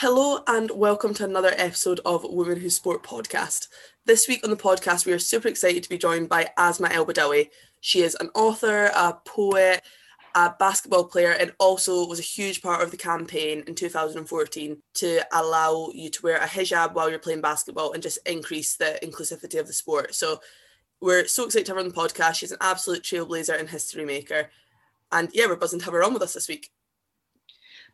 Hello and welcome to another episode of Women Who Sport podcast. This week on the podcast, we are super excited to be joined by Asma El Badawi. She is an author, a poet, a basketball player, and also was a huge part of the campaign in 2014 to allow you to wear a hijab while you're playing basketball and just increase the inclusivity of the sport. So we're so excited to have her on the podcast. She's an absolute trailblazer and history maker. And yeah, we're buzzing to have her on with us this week.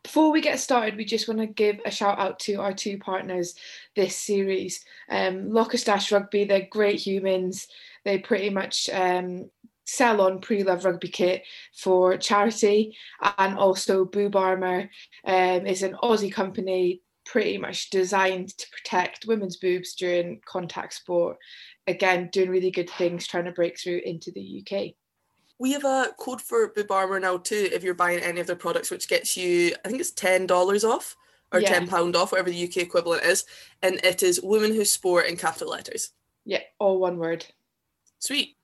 Before we get started, we just want to give a shout out to our two partners this series. Um, Rugby, they're great humans. They pretty much um, sell on pre-love rugby kit for charity and also boob armor um, is an aussie company pretty much designed to protect women's boobs during contact sport again doing really good things trying to break through into the uk we have a code for boob armor now too if you're buying any of their products which gets you i think it's $10 off or yeah. £10 off whatever the uk equivalent is and it is women who sport in capital letters yeah all one word sweet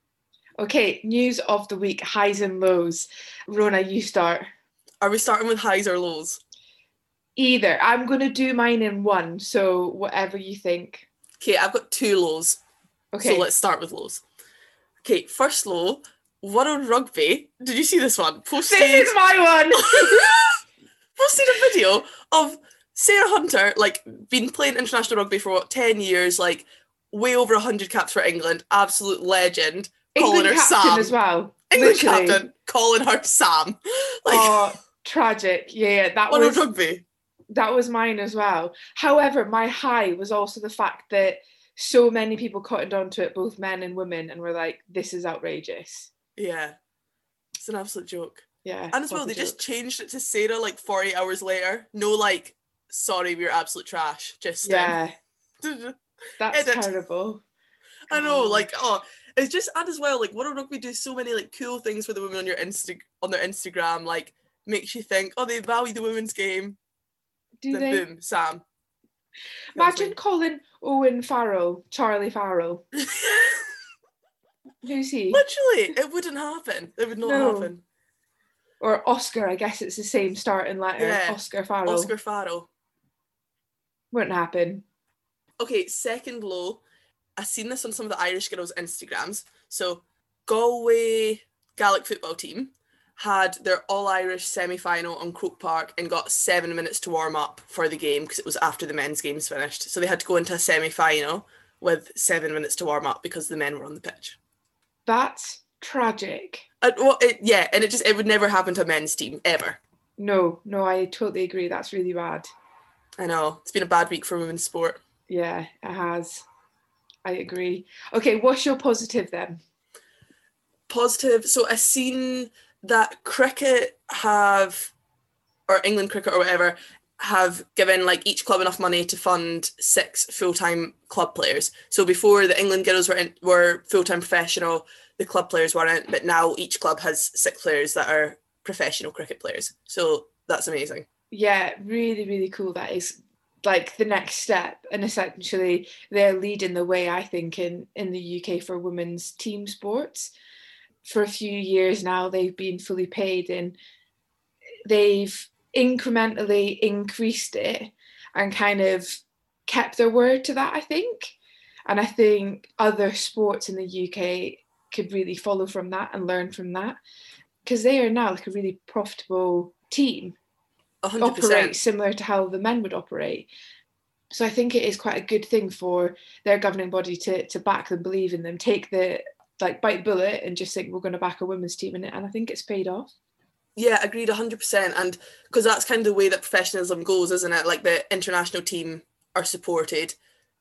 Okay, news of the week highs and lows. Rona, you start. Are we starting with highs or lows? Either. I'm going to do mine in one, so whatever you think. Okay, I've got two lows. Okay. So let's start with lows. Okay, first low, World Rugby? Did you see this one? Posted, this is my one! posted a video of Sarah Hunter, like, been playing international rugby for what, 10 years, like, way over 100 caps for England, absolute legend calling her Sam as well. England literally. captain calling her Sam. Oh, like, oh, tragic. Yeah, that was rugby. That was mine as well. However, my high was also the fact that so many people cottoned onto it, both men and women, and were like, "This is outrageous." Yeah, it's an absolute joke. Yeah, and as well, they joke. just changed it to Sarah like 40 hours later. No, like, sorry, we are absolute trash. Just yeah, um, that's terrible. I know, like, oh, it's just and as well like World Rugby do so many like cool things for the women on your insta on their Instagram like makes you think oh they value the women's game. Do then they? Boom, Sam. Imagine calling Owen Farrell Charlie Farrell. Who's he? Literally, it wouldn't happen. It would not no. happen. Or Oscar, I guess it's the same starting letter. Yeah. Oscar Farrell. Oscar Farrell. Wouldn't happen. Okay, second low I've seen this on some of the Irish girls' Instagrams. So Galway Gaelic football team had their All Ireland semi final on Croke Park and got seven minutes to warm up for the game because it was after the men's games finished. So they had to go into a semi final with seven minutes to warm up because the men were on the pitch. That's tragic. Uh, well, it, yeah, and it just it would never happen to a men's team ever. No, no, I totally agree. That's really bad. I know it's been a bad week for women's sport. Yeah, it has. I agree. Okay, what's your positive then? Positive. So I've seen that cricket have, or England cricket or whatever, have given like each club enough money to fund six full-time club players. So before the England girls were in, were full-time professional, the club players weren't, but now each club has six players that are professional cricket players. So that's amazing. Yeah, really, really cool. That is like the next step and essentially they're leading the way i think in in the uk for women's team sports for a few years now they've been fully paid and they've incrementally increased it and kind of kept their word to that i think and i think other sports in the uk could really follow from that and learn from that because they are now like a really profitable team 100%. operate similar to how the men would operate. So I think it is quite a good thing for their governing body to to back them, believe in them, take the like bite bullet and just think we're going to back a women's team in it. And I think it's paid off. Yeah, agreed 100%. And because that's kind of the way that professionalism goes, isn't it? Like the international team are supported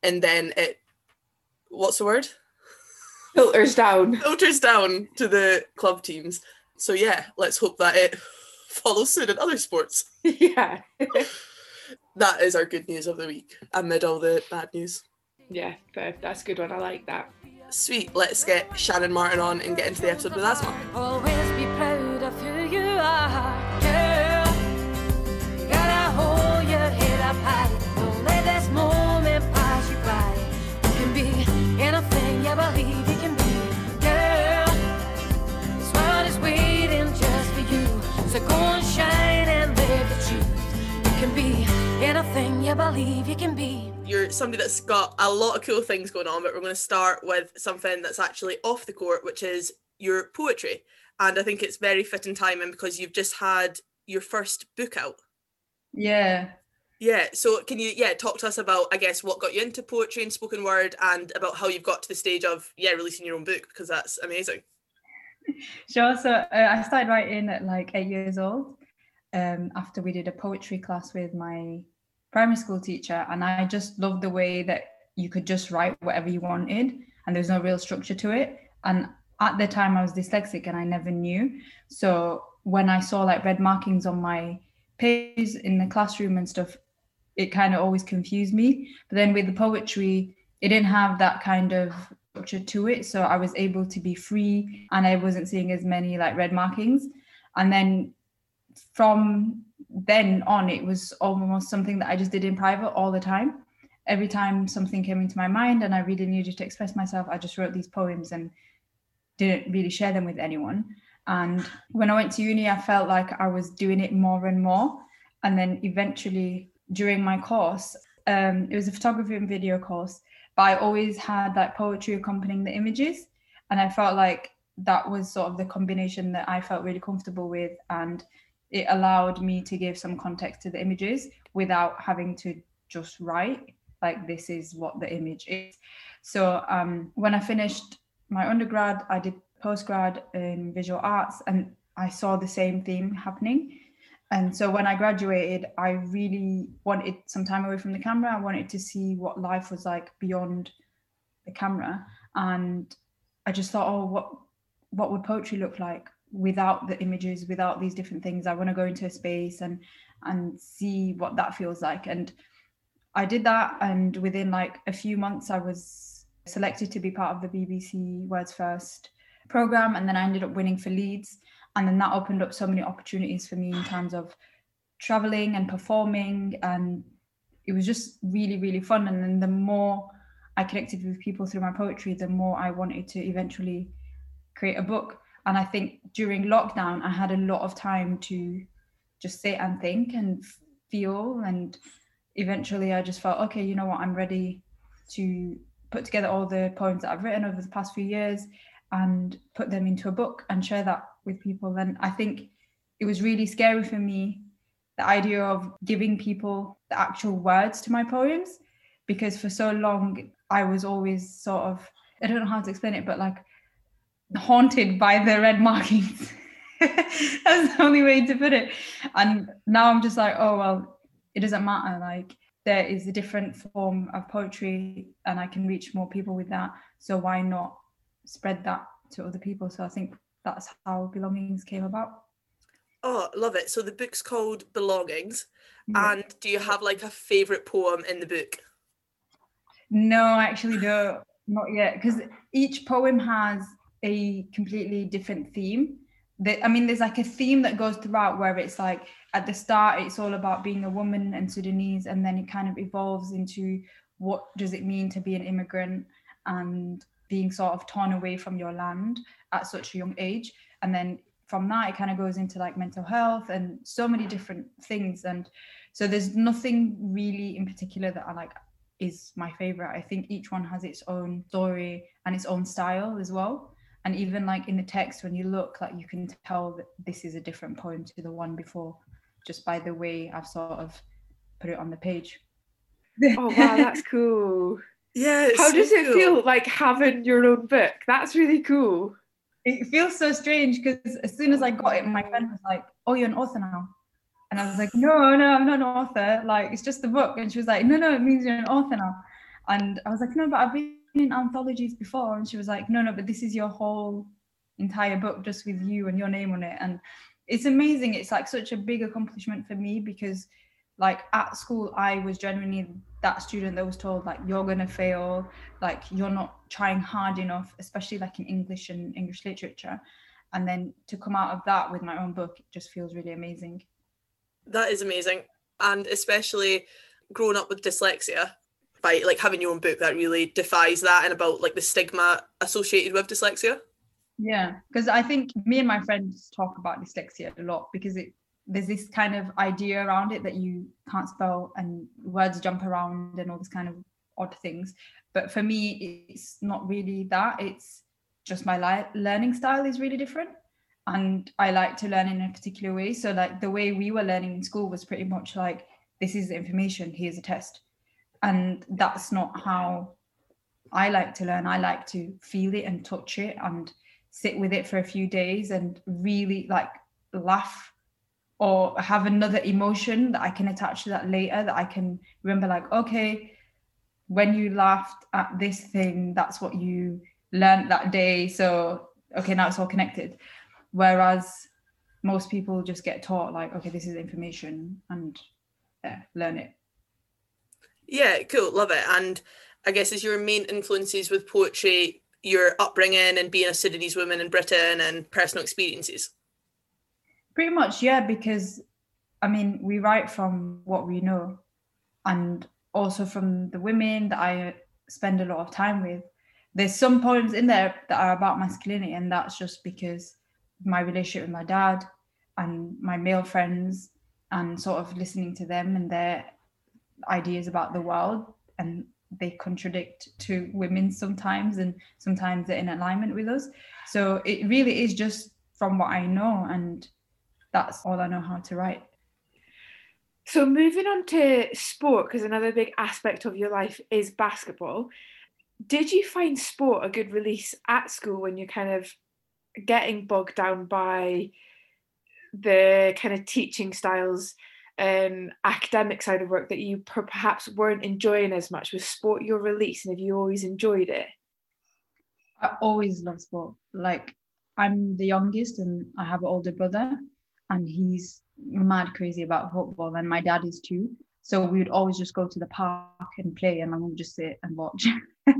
and then it, what's the word? Filters down. Filters down to the club teams. So yeah, let's hope that it follows suit in other sports. Yeah. that is our good news of the week amid all the bad news. Yeah, fair. that's a good one. I like that. Sweet. Let's get Shannon Martin on and get into the episode with Asma. Anything you believe you can be. You're somebody that's got a lot of cool things going on, but we're going to start with something that's actually off the court, which is your poetry. And I think it's very fitting timing because you've just had your first book out. Yeah. Yeah. So can you yeah talk to us about I guess what got you into poetry and spoken word and about how you've got to the stage of yeah releasing your own book because that's amazing. Sure. So uh, I started writing at like eight years old. Um, after we did a poetry class with my primary school teacher, and I just loved the way that you could just write whatever you wanted, and there's no real structure to it. And at the time, I was dyslexic, and I never knew. So when I saw like red markings on my page in the classroom and stuff, it kind of always confused me. But then with the poetry, it didn't have that kind of structure to it. So I was able to be free and I wasn't seeing as many like red markings. And then from then on, it was almost something that I just did in private all the time. Every time something came into my mind and I really needed to express myself, I just wrote these poems and didn't really share them with anyone. And when I went to uni, I felt like I was doing it more and more. And then eventually, during my course, um, it was a photography and video course, but I always had like poetry accompanying the images. And I felt like that was sort of the combination that I felt really comfortable with. And it allowed me to give some context to the images without having to just write like this is what the image is. So um, when I finished my undergrad, I did postgrad in visual arts and I saw the same theme happening. And so when I graduated, I really wanted some time away from the camera. I wanted to see what life was like beyond the camera. And I just thought, oh, what what would poetry look like without the images, without these different things? I want to go into a space and and see what that feels like. And I did that, and within like a few months, I was selected to be part of the BBC Words First program and then I ended up winning for Leeds and then that opened up so many opportunities for me in terms of traveling and performing and it was just really really fun and then the more I connected with people through my poetry the more I wanted to eventually create a book and I think during lockdown I had a lot of time to just sit and think and feel and eventually I just felt okay you know what I'm ready to put together all the poems that I've written over the past few years and put them into a book and share that with people. And I think it was really scary for me the idea of giving people the actual words to my poems because for so long I was always sort of I don't know how to explain it, but like haunted by the red markings. That's the only way to put it. And now I'm just like, oh well, it doesn't matter. Like there is a different form of poetry and I can reach more people with that. So why not spread that to other people. So I think that's how belongings came about. Oh, love it. So the book's called Belongings. Yeah. And do you have like a favorite poem in the book? No, I actually no, not yet. Because each poem has a completely different theme. I mean, there's like a theme that goes throughout where it's like at the start it's all about being a woman and Sudanese, and then it kind of evolves into what does it mean to be an immigrant and being sort of torn away from your land at such a young age. And then from that it kind of goes into like mental health and so many different things. And so there's nothing really in particular that i like is my favorite. I think each one has its own story and its own style as well and even like in the text when you look like you can tell that this is a different poem to the one before just by the way i've sort of put it on the page oh wow that's cool yeah. How so does it cool. feel like having your own book? That's really cool. It feels so strange because as soon as I got it, my friend was like, "Oh, you're an author now," and I was like, "No, no, I'm not an author. Like, it's just a book." And she was like, "No, no, it means you're an author now." And I was like, "No, but I've been in anthologies before." And she was like, "No, no, but this is your whole entire book, just with you and your name on it." And it's amazing. It's like such a big accomplishment for me because, like, at school, I was genuinely that student that was told like you're gonna fail like you're not trying hard enough especially like in english and english literature and then to come out of that with my own book it just feels really amazing that is amazing and especially growing up with dyslexia by like having your own book that really defies that and about like the stigma associated with dyslexia? Yeah because i think me and my friends talk about dyslexia a lot because it there's this kind of idea around it that you can't spell and words jump around and all this kind of odd things. But for me it's not really that. It's just my li- learning style is really different and i like to learn in a particular way. So like the way we were learning in school was pretty much like this is the information here's a test and that's not how i like to learn. I like to feel it and touch it and sit with it for a few days and really like laugh or have another emotion that I can attach to that later that I can remember like okay when you laughed at this thing that's what you learned that day. So okay now it's all connected. Whereas most people just get taught like okay this is information and yeah, learn it yeah cool love it and I guess is your main influences with poetry your upbringing and being a Sudanese woman in Britain and personal experiences Pretty much, yeah, because I mean, we write from what we know and also from the women that I spend a lot of time with. There's some poems in there that are about masculinity, and that's just because my relationship with my dad and my male friends and sort of listening to them and their ideas about the world and they contradict to women sometimes and sometimes they're in alignment with us so it really is just from what i know and that's all I know how to write. So moving on to sport, because another big aspect of your life is basketball. Did you find sport a good release at school when you're kind of getting bogged down by the kind of teaching styles and academic side of work that you perhaps weren't enjoying as much? Was sport your release, and have you always enjoyed it? I always love sport. Like I'm the youngest, and I have an older brother, and he's mad crazy about football and my dad is too so we would always just go to the park and play and mom would just sit and watch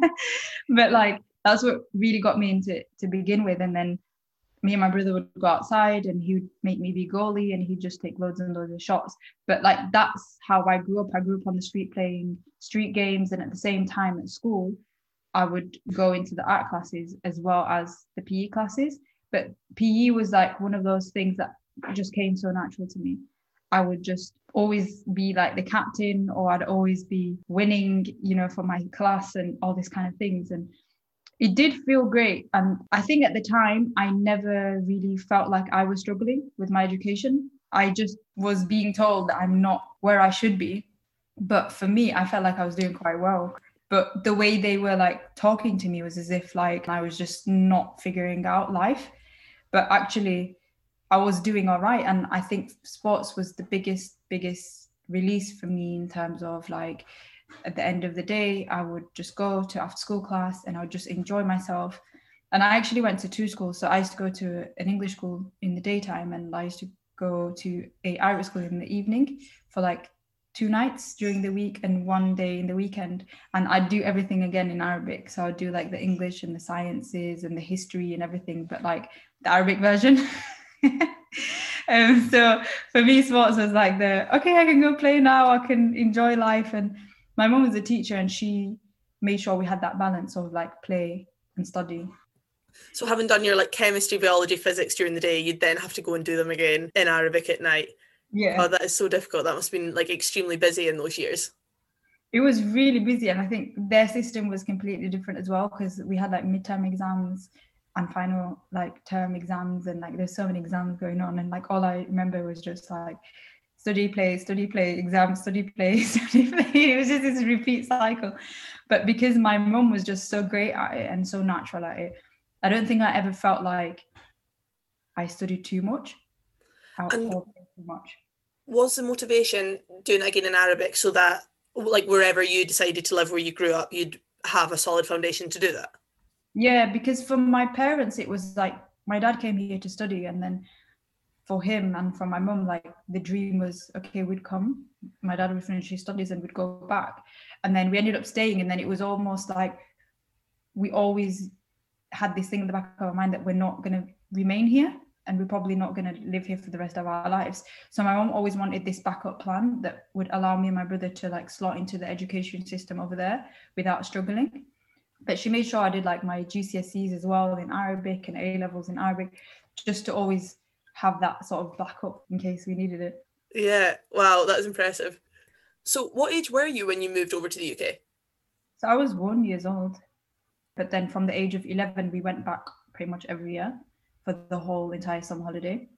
but like that's what really got me into it to begin with and then me and my brother would go outside and he would make me be goalie and he'd just take loads and loads of shots but like that's how i grew up i grew up on the street playing street games and at the same time at school i would go into the art classes as well as the pe classes but pe was like one of those things that just came so natural to me. I would just always be like the captain or I'd always be winning, you know, for my class and all these kind of things. And it did feel great. And I think at the time, I never really felt like I was struggling with my education. I just was being told that I'm not where I should be. But for me, I felt like I was doing quite well. But the way they were like talking to me was as if like I was just not figuring out life. But actually, I was doing all right. And I think sports was the biggest, biggest release for me in terms of like at the end of the day, I would just go to after school class and I would just enjoy myself. And I actually went to two schools. So I used to go to an English school in the daytime and I used to go to a Irish school in the evening for like two nights during the week and one day in the weekend and i'd do everything again in arabic so i'd do like the english and the sciences and the history and everything but like the arabic version um, so for me, sports was like the okay, I can go play now. I can enjoy life. And my mom was a teacher, and she made sure we had that balance of like play and study. So having done your like chemistry, biology, physics during the day, you'd then have to go and do them again in Arabic at night. Yeah. Oh, that is so difficult. That must have been like extremely busy in those years. It was really busy, and I think their system was completely different as well because we had like midterm exams and final like term exams and like there's so many exams going on and like all I remember was just like study play study play exam study play study play. It was just this repeat cycle. But because my mum was just so great at it and so natural at it I don't think I ever felt like I studied too much. And too much. was the motivation doing it again in Arabic so that like wherever you decided to live where you grew up you'd have a solid foundation to do that? Yeah because for my parents it was like my dad came here to study and then for him and for my mum like the dream was okay we'd come my dad would finish his studies and we'd go back. And then we ended up staying and then it was almost like we always had this thing in the back of our mind that we're not going to remain here and we're probably not going to live here for the rest of our lives. So my mom always wanted this backup plan that would allow me and my brother to like slot into the education system over there without struggling. But she made sure I did like my GCSEs as well in Arabic and A levels in Arabic, just to always have that sort of backup in case we needed it. Yeah, wow, that's impressive. So, what age were you when you moved over to the UK? So I was one years old, but then from the age of eleven, we went back pretty much every year for the whole entire summer holiday.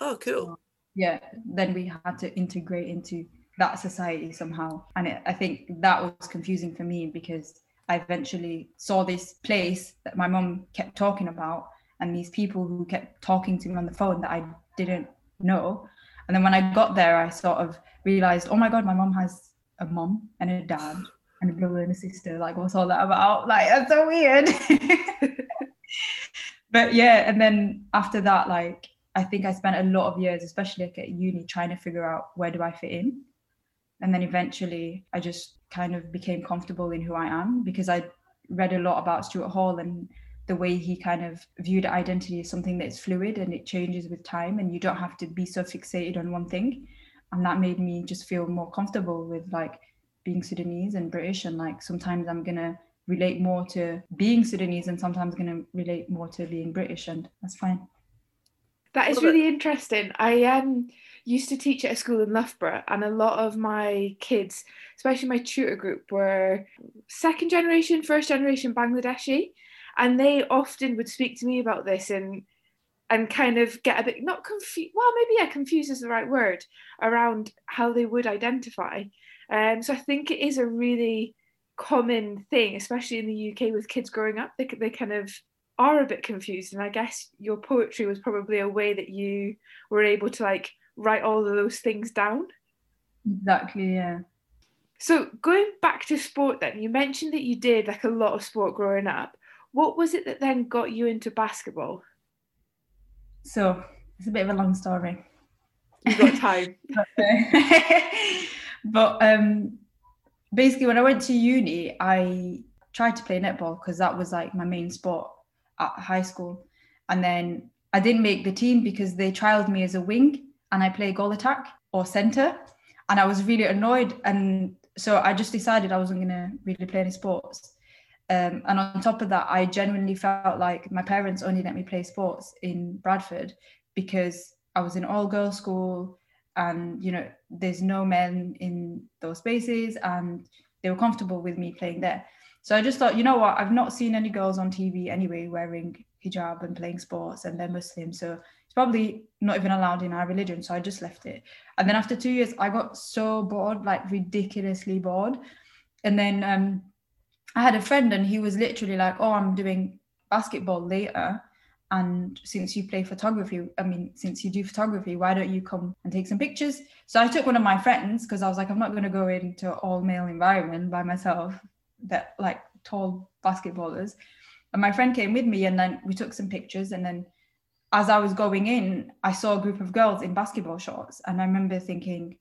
Oh, cool. Yeah, then we had to integrate into that society somehow, and it, I think that was confusing for me because I eventually saw this place that my mum kept talking about, and these people who kept talking to me on the phone that I didn't know. And then when I got there, I sort of realized, oh my god, my mom has a mom and a dad and a brother and a sister. Like, what's all that about? Like, that's so weird. but yeah, and then after that, like, I think I spent a lot of years, especially like at uni, trying to figure out where do I fit in. And then eventually, I just kind of became comfortable in who I am because I read a lot about Stuart Hall and the way he kind of viewed identity as something that's fluid and it changes with time and you don't have to be so fixated on one thing. And that made me just feel more comfortable with like being sudanese and british and like sometimes i'm gonna relate more to being sudanese and sometimes gonna relate more to being british and that's fine. That is really interesting. I um used to teach at a school in loughborough and a lot of my kids especially my tutor group were second generation first generation bangladeshi and they often would speak to me about this and and kind of get a bit not confused well maybe yeah confused is the right word around how they would identify. Um, so i think it is a really common thing especially in the uk with kids growing up they, they kind of are a bit confused. And i guess your poetry was probably a way that you were able to like write all of those things down. Exactly yeah. So going back to sport then you mentioned that you did like a lot of sport growing up what was it that then got you into basketball? So it's a bit of a long story. You've got time. but um, basically, when I went to uni, I tried to play netball because that was like my main sport at high school. And then I didn't make the team because they trialed me as a wing and I play goal attack or center. And I was really annoyed. And so I just decided I wasn't going to really play any sports. Um, and on top of that, I genuinely felt like my parents only let me play sports in Bradford because I was in all girls school and you know there's no men in those spaces and they were comfortable with me playing there. So I just thought, you know what, I've not seen any girls on TV anyway wearing hijab and playing sports and they're Muslim. So it's probably not even allowed in our religion. So I just left it. And then after two years, I got so bored, like ridiculously bored. And then um, I had a friend and he was literally like, Oh, I'm doing basketball later. And since you play photography, I mean, since you do photography, why don't you come and take some pictures? So I took one of my friends because I was like, I'm not going to go into all male environment by myself, that like tall basketballers. And my friend came with me and then we took some pictures. And then as I was going in, I saw a group of girls in basketball shorts. And I remember thinking,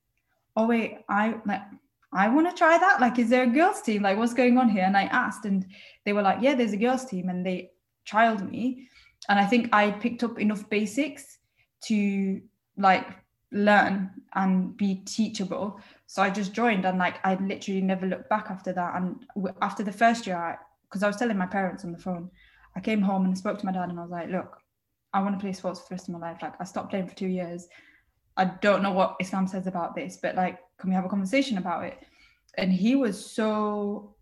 oh, wait, I like, I want to try that. Like, is there a girls' team? Like, what's going on here? And I asked, and they were like, yeah, there's a girls' team. And they trialed me. And I think I picked up enough basics to like learn and be teachable. So I just joined and like I literally never looked back after that. And after the first year, because I, I was telling my parents on the phone, I came home and spoke to my dad and I was like, look, I want to play sports for the rest of my life. Like I stopped playing for two years. I don't know what Islam says about this, but like, can we have a conversation about it? And he was so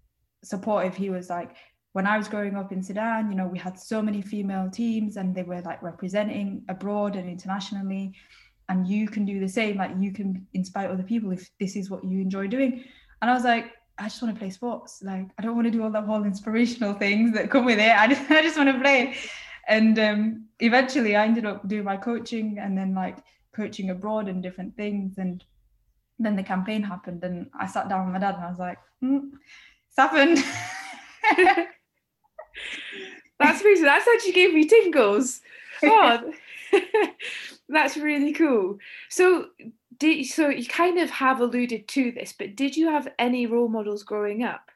supportive. He was like, when I was growing up in Sudan, you know, we had so many female teams and they were like representing abroad and internationally. And you can do the same, like you can inspire other people if this is what you enjoy doing. And I was like, I just want to play sports. Like I don't want to do all that whole inspirational things that come with it. I just I just want to play. And um, eventually I ended up doing my coaching and then like coaching abroad and different things. And then the campaign happened, and I sat down with my dad and I was like, mm, "It's happened." that's amazing. That's actually gave me tingles. God, that's really cool. So, did so you kind of have alluded to this, but did you have any role models growing up?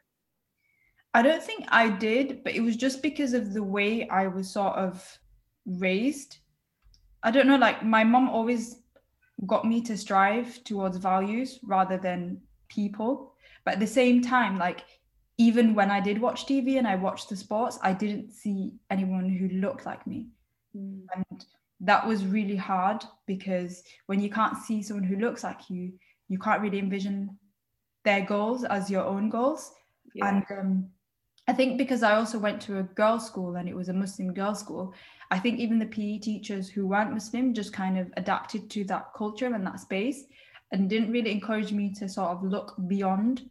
I don't think I did, but it was just because of the way I was sort of raised. I don't know, like my mom always got me to strive towards values rather than people. But at the same time, like even when I did watch TV and I watched the sports, I didn't see anyone who looked like me. Mm. And that was really hard because when you can't see someone who looks like you, you can't really envision their goals as your own goals. Yeah. And um, I think because I also went to a girls' school and it was a Muslim girls' school, I think even the PE teachers who weren't Muslim just kind of adapted to that culture and that space and didn't really encourage me to sort of look beyond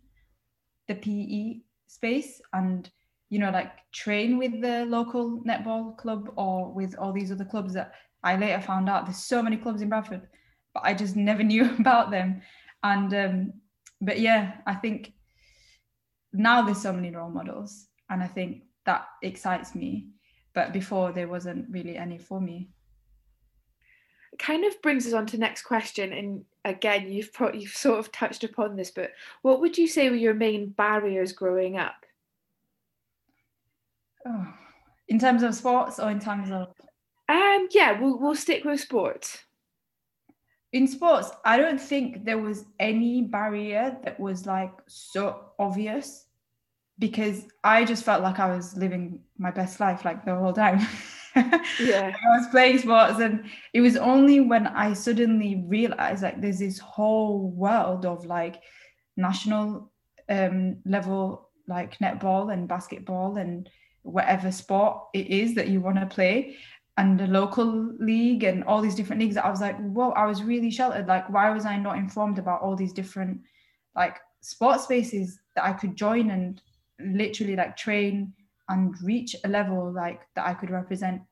the PE space and you know like train with the local netball club or with all these other clubs that I later found out there's so many clubs in Bradford but I just never knew about them. And um but yeah I think now there's so many role models and I think that excites me but before there wasn't really any for me. Kind of brings us on to next question and again you've you've sort of touched upon this but what would you say were your main barriers growing up? Oh, in terms of sports or in terms of? Um yeah we'll, we'll stick with sports. In sports i don't think there was any barrier that was like so obvious because i just felt like i was living my best life like the whole time. Yeah. I was playing sports and it was only when i suddenly realized like there's this whole world of like national um level like netball and basketball and whatever sport it is that you want to play and the local league and all these different leagues i was like whoa i was really sheltered. Like why was i not informed about all these different like sports spaces that i could join and literally like train and reach a level like that I could represent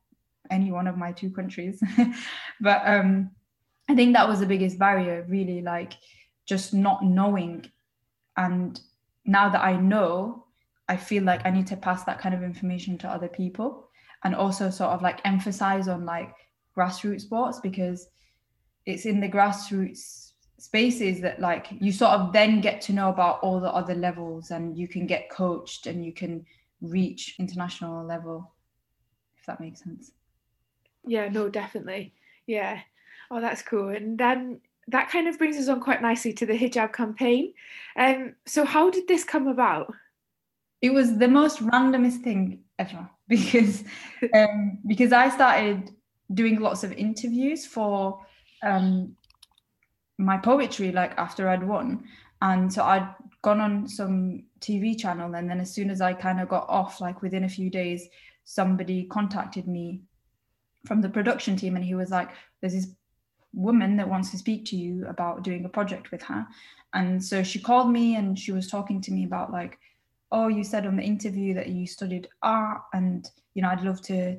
any one of my two countries. but um, I think that was the biggest barrier, really, like just not knowing. And now that I know, I feel like I need to pass that kind of information to other people and also sort of like emphasize on like grassroots sports because it's in the grassroots spaces that like you sort of then get to know about all the other levels and you can get coached and you can reach international level if that makes sense. Yeah no definitely. Yeah. Oh that's cool. And then that kind of brings us on quite nicely to the hijab campaign. Um so how did this come about? It was the most randomest thing ever because um because i started doing lots of interviews for um my poetry like after i'd won and so i'd gone on some TV channel. And then as soon as I kind of got off, like within a few days, somebody contacted me from the production team and he was like, There's this woman that wants to speak to you about doing a project with her. And so she called me and she was talking to me about like, oh, you said on the interview that you studied art and you know, I'd love to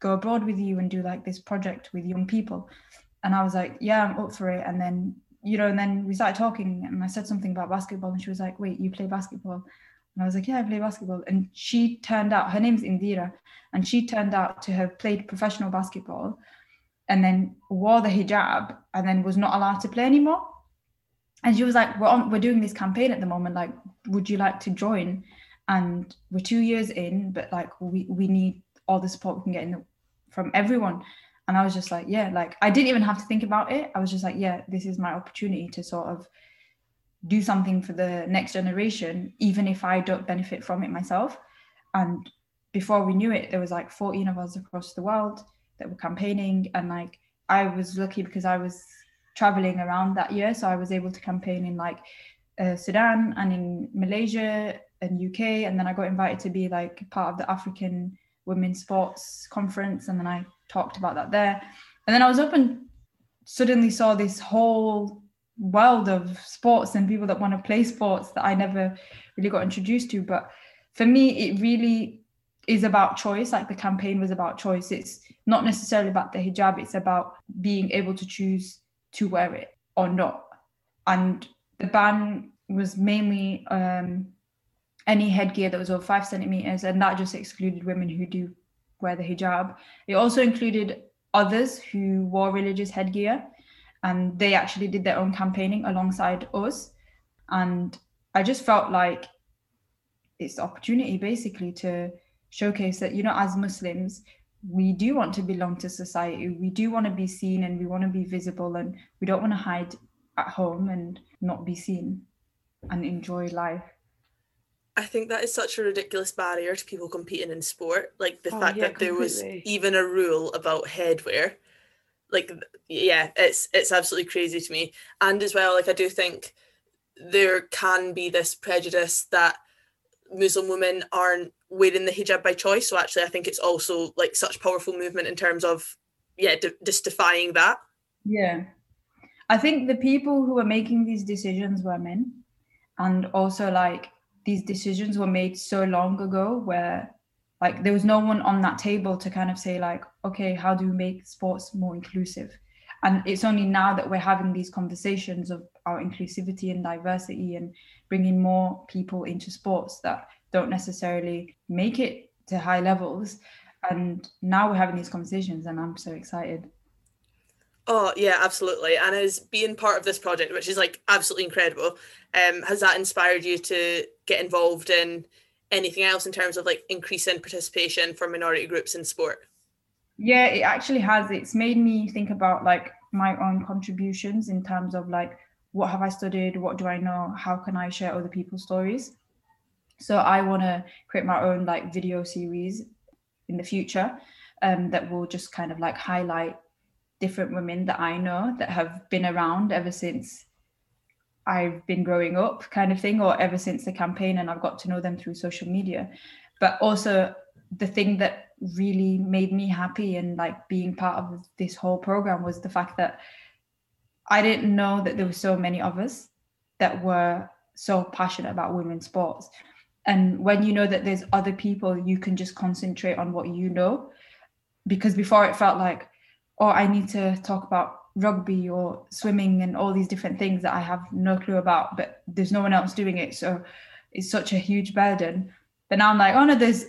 go abroad with you and do like this project with young people. And I was like, yeah, I'm up for it. And then you know, and then we started talking and I said something about basketball and she was like, wait, you play basketball? And I was like, yeah, I play basketball. And she turned out, her name's Indira, and she turned out to have played professional basketball and then wore the hijab and then was not allowed to play anymore. And she was like, we're, on, we're doing this campaign at the moment. Like, would you like to join? And we're two years in, but like, we, we need all the support we can get in the, from everyone and i was just like yeah like i didn't even have to think about it. I was just like yeah this is my opportunity to sort of do something for the next generation even if i don't benefit from it myself. And before we knew it there was like 14 of us across the world that were campaigning. And like i was lucky because i was traveling around that year. So i was able to campaign in like uh, sudan and in malaysia and uk and then i got invited to be like part of the african women's sports conference. And then i talked about that there. And then I was up and suddenly saw this whole world of sports and people that want to play sports that I never really got introduced to. But for me, it really is about choice. Like the campaign was about choice. It's not necessarily about the hijab, it's about being able to choose to wear it or not. And the ban was mainly um, any headgear that was over five centimeters, and that just excluded women who do wear the hijab. It also included others who wore religious headgear, and they actually did their own campaigning alongside us. And I just felt like it's the opportunity basically to showcase that, you know, as Muslims, we do want to belong to society. We do want to be seen and we want to be visible, and we don't want to hide at home and not be seen and enjoy life. I think that is such a ridiculous barrier to people competing in sport. Like the oh, fact yeah, that there was even a rule about headwear. like yeah it's it's absolutely crazy to me. And as well like i do think there can be this prejudice that muslim women aren't wearing the hijab by choice. So actually i think it's also like such powerful movement in terms of yeah de- just defying that. Yeah. I think the people who are making these decisions were men. And also like these decisions were made so long ago where like there was no one on that table to kind of say like okay how do we make sports more inclusive? And it's only now that we're having these conversations of our inclusivity and diversity and bringing more people into sports that don't necessarily make it to high levels. And now we're having these conversations and i'm so excited Oh yeah, absolutely. And as being part of this project, which is like absolutely incredible, um, has that inspired you to get involved in anything else in terms of like increasing participation for minority groups in sport? Yeah, it actually has. It's made me think about like my own contributions in terms of like what have I studied, what do I know, how can I share other people's stories. So I want to create my own like video series in the future um, that will just kind of like highlight different women that I know that have been around ever since I've been growing up, kind of thing, or ever since the campaign, and I've got to know them through social media. But also, the thing that really made me happy and like being part of this whole program was the fact that I didn't know that there were so many of us that were so passionate about women's sports. And when you know that there's other people, you can just concentrate on what you know. Because before it felt like, oh, I need to talk about rugby or swimming and all these different things that I have no clue about, but there's no one else doing it. So it's such a huge burden. But now I'm like, oh no, there's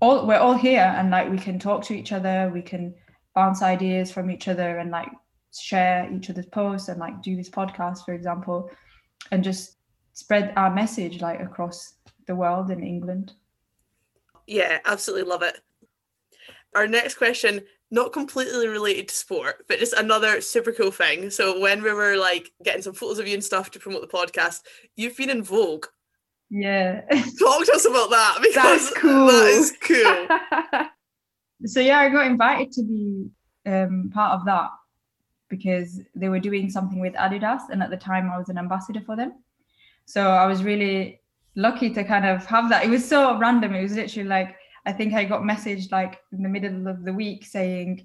all we're all here and like we can talk to each other, we can bounce ideas from each other and like share each other's posts and like do this podcast, for example, and just spread our message like across the world in England. Yeah, absolutely love it. Our next question not completely related to sport, but just another super cool thing. So when we were like getting some photos of you and stuff to promote the podcast, you've been in Vogue. Yeah. Talk to us about that because That's cool. that is cool. so yeah, I got invited to be um, part of that because they were doing something with Adidas, and at the time I was an ambassador for them. So I was really lucky to kind of have that. It was so random. It was literally like I think I got messaged like in the middle of the week saying, "Do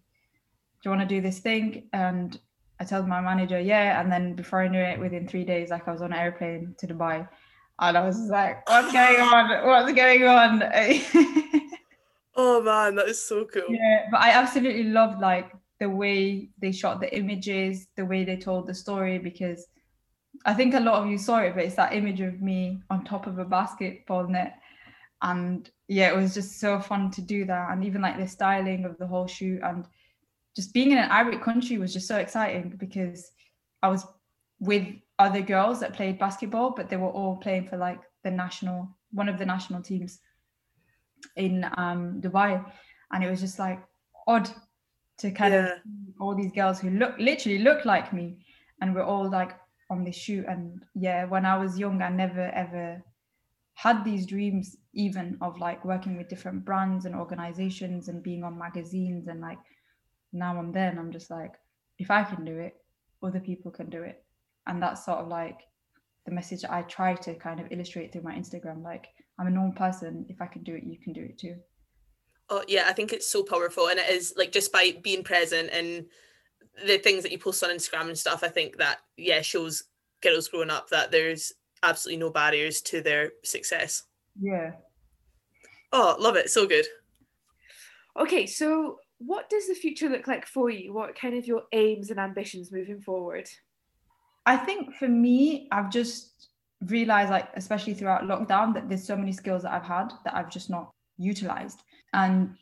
you want to do this thing?" And I told my manager, "Yeah." And then before I knew it, within three days, like I was on an airplane to Dubai, and I was like, "What's going on? What's going on?" oh man, that is so cool. Yeah, but I absolutely loved like the way they shot the images, the way they told the story, because I think a lot of you saw it, but it's that image of me on top of a basketball net and yeah it was just so fun to do that and even like the styling of the whole shoot and just being in an arabic country was just so exciting because i was with other girls that played basketball but they were all playing for like the national one of the national teams in um, dubai and it was just like odd to kind yeah. of all these girls who look literally look like me and we're all like on this shoot and yeah when i was young i never ever had these dreams even of like working with different brands and organizations and being on magazines and like now and then I'm just like if I can do it other people can do it. And that's sort of like the message I try to kind of illustrate through my Instagram like I'm a normal person. If I can do it you can do it too. Oh yeah I think it's so powerful. And it is like just by being present and the things that you post on Instagram and stuff I think that yeah shows girls growing up that there's absolutely no barriers to their success. Yeah. Oh, love it. So good. Okay, so what does the future look like for you? What kind of your aims and ambitions moving forward? I think for me, I've just realized, like, especially throughout lockdown, that there's so many skills that I've had that I've just not utilized. And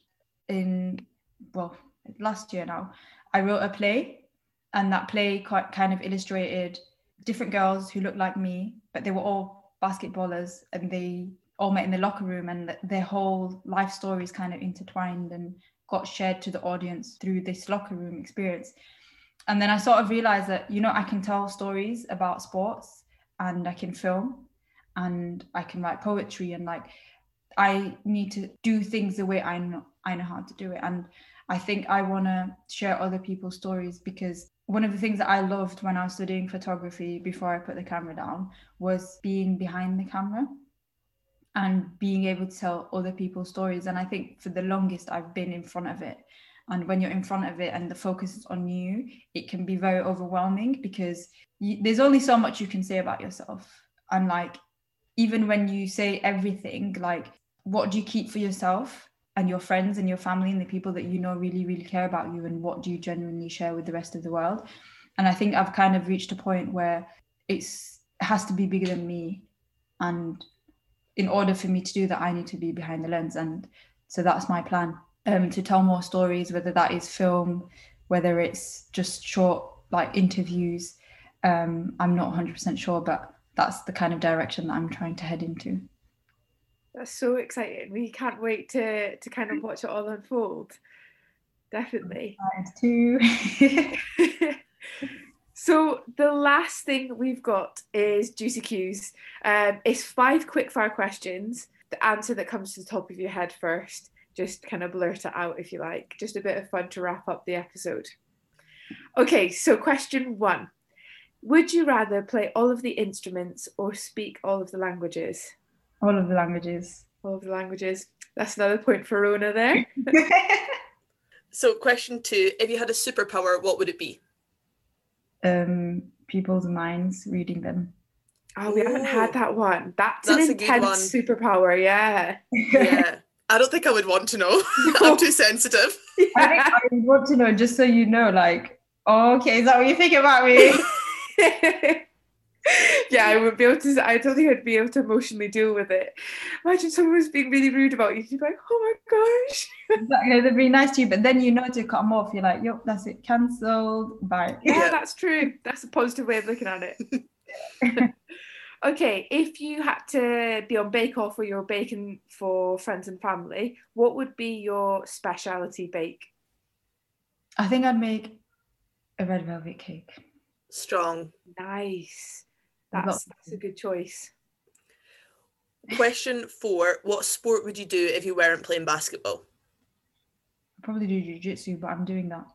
in, well, last year now, I wrote a play, and that play quite kind of illustrated different girls who looked like me, but they were all basketballers and they all met in the locker room and their whole life stories kind of intertwined and got shared to the audience through this locker room experience. And then I sort of realized that, you know, I can tell stories about sports and I can film and I can write poetry and like I need to do things the way I know I know how to do it. And I think I want to share other people's stories because one of the things that I loved when I was studying photography before I put the camera down was being behind the camera and being able to tell other people's stories. And I think for the longest, I've been in front of it. And when you're in front of it and the focus is on you, it can be very overwhelming because you, there's only so much you can say about yourself. And like, even when you say everything, like, what do you keep for yourself? and your friends and your family and the people that you know really really care about you and what do you genuinely share with the rest of the world and i think i've kind of reached a point where it's it has to be bigger than me and in order for me to do that i need to be behind the lens and so that's my plan um, to tell more stories whether that is film whether it's just short like interviews um, i'm not 100% sure but that's the kind of direction that i'm trying to head into that's so exciting. We can't wait to to kind of watch it all unfold. Definitely. too. so the last thing we've got is juicy cues. Um, it's five quick fire questions. The answer that comes to the top of your head first, just kind of blurt it out if you like. Just a bit of fun to wrap up the episode. Okay, so question one. Would you rather play all of the instruments or speak all of the languages? All of the languages. All of the languages. That's another point for Rona there. so, question two if you had a superpower, what would it be? Um, people's minds, reading them. Oh, we Ooh. haven't had that one. That's, That's an intense superpower, yeah. Yeah. I don't think I would want to know. I'm too sensitive. I think I would want to know just so you know, like, oh, okay, is that what you think about me? yeah, I would be able to. I don't think I'd be able to emotionally deal with it. Imagine someone was being really rude about you. You'd be like, "Oh my gosh!" Exactly, they'd be nice to you, but then you know to cut them off. You're like, "Yep, that's it, cancelled. Bye. Yeah, yeah, that's true. That's a positive way of looking at it. okay, if you had to be on Bake Off or you're baking for friends and family, what would be your specialty bake? I think I'd make a red velvet cake. Strong. Nice. That's, that's a good choice. Question four What sport would you do if you weren't playing basketball? I'd probably do jiu-jitsu, but I'm doing that.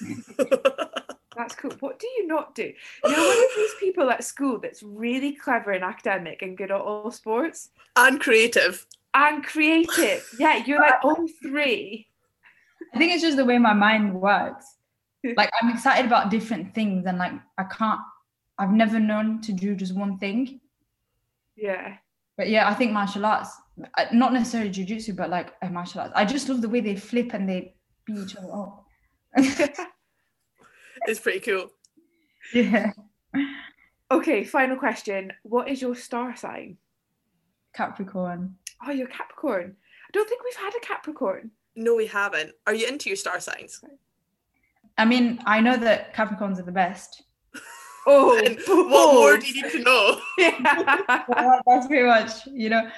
that's cool. What do you not do? You're one of these people at school that's really clever and academic and good at all sports. And creative. And creative. Yeah, you're like all three. I think it's just the way my mind works. Like I'm excited about different things and like I can't I've never known to do just one thing. Yeah. But yeah, I think martial arts, uh, not necessarily jujitsu, but like a martial arts. I just love the way they flip and they beat each other up. it's pretty cool. Yeah. Okay, final question. What is your star sign? Capricorn. Oh, you're Capricorn. I don't think we've had a Capricorn. No, we haven't. Are you into your star signs? I mean, I know that Capricorns are the best. Oh, what more do you need to know? yeah. that's pretty much, you know,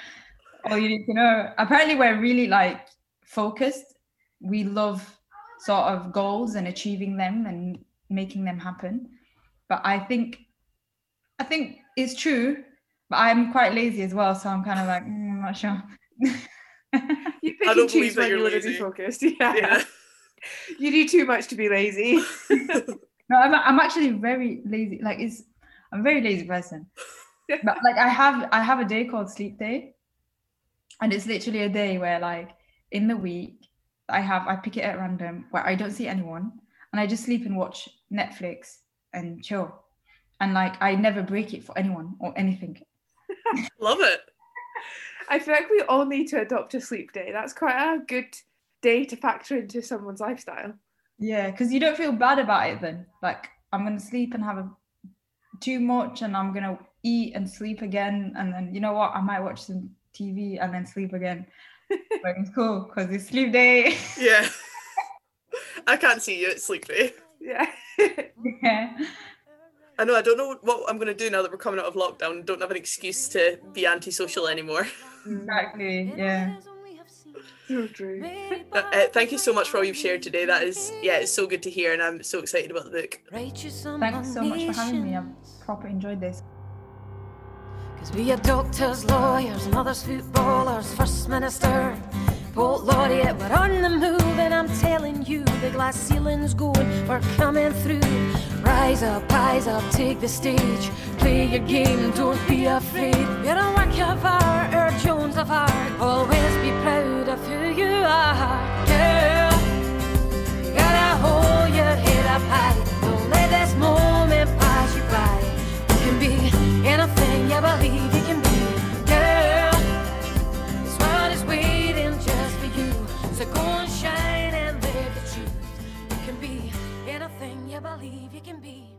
all you need to know. Apparently, we're really like focused. We love sort of goals and achieving them and making them happen. But I think, I think it's true. But I'm quite lazy as well, so I'm kind of like, mm, I'm not sure. you pick and choose when you want to be focused. Yeah. yeah. you do too much to be lazy. No, I'm, I'm actually very lazy. Like it's I'm a very lazy person. but like I have I have a day called sleep day. And it's literally a day where like in the week I have I pick it at random where I don't see anyone and I just sleep and watch Netflix and chill. And like I never break it for anyone or anything. Love it. I feel like we all need to adopt a sleep day. That's quite a good day to factor into someone's lifestyle. Yeah, because you don't feel bad about it then. Like I'm gonna sleep and have a, too much, and I'm gonna eat and sleep again, and then you know what? I might watch some TV and then sleep again. like it's cool because it's sleep day. yeah. I can't see you. It's sleep day. Yeah. yeah. I know. I don't know what I'm going to do now that we're coming out of lockdown. Don't have an excuse to be antisocial anymore. Exactly. Yeah. So true. Uh, uh, thank you so much for all you've shared today. That is, yeah, it's so good to hear, and I'm so excited about the book. Thanks so much for having me. I've proper enjoyed this. Cause we are doctors, lawyers, mothers, footballers, first minister. Poet Laureate, we're on the move, and I'm telling you, the glass ceiling's going, we're coming through. Rise up, rise up, take the stage. Play your game, don't be afraid. You're a work of art, or Jones of art. Always be proud of who you are, girl. Gotta hold your head up high. Don't let this moment pass you by. You can be anything you believe you can be, girl. This world is waiting just for you. So go and shine and live the truth. You can be anything you believe you can be.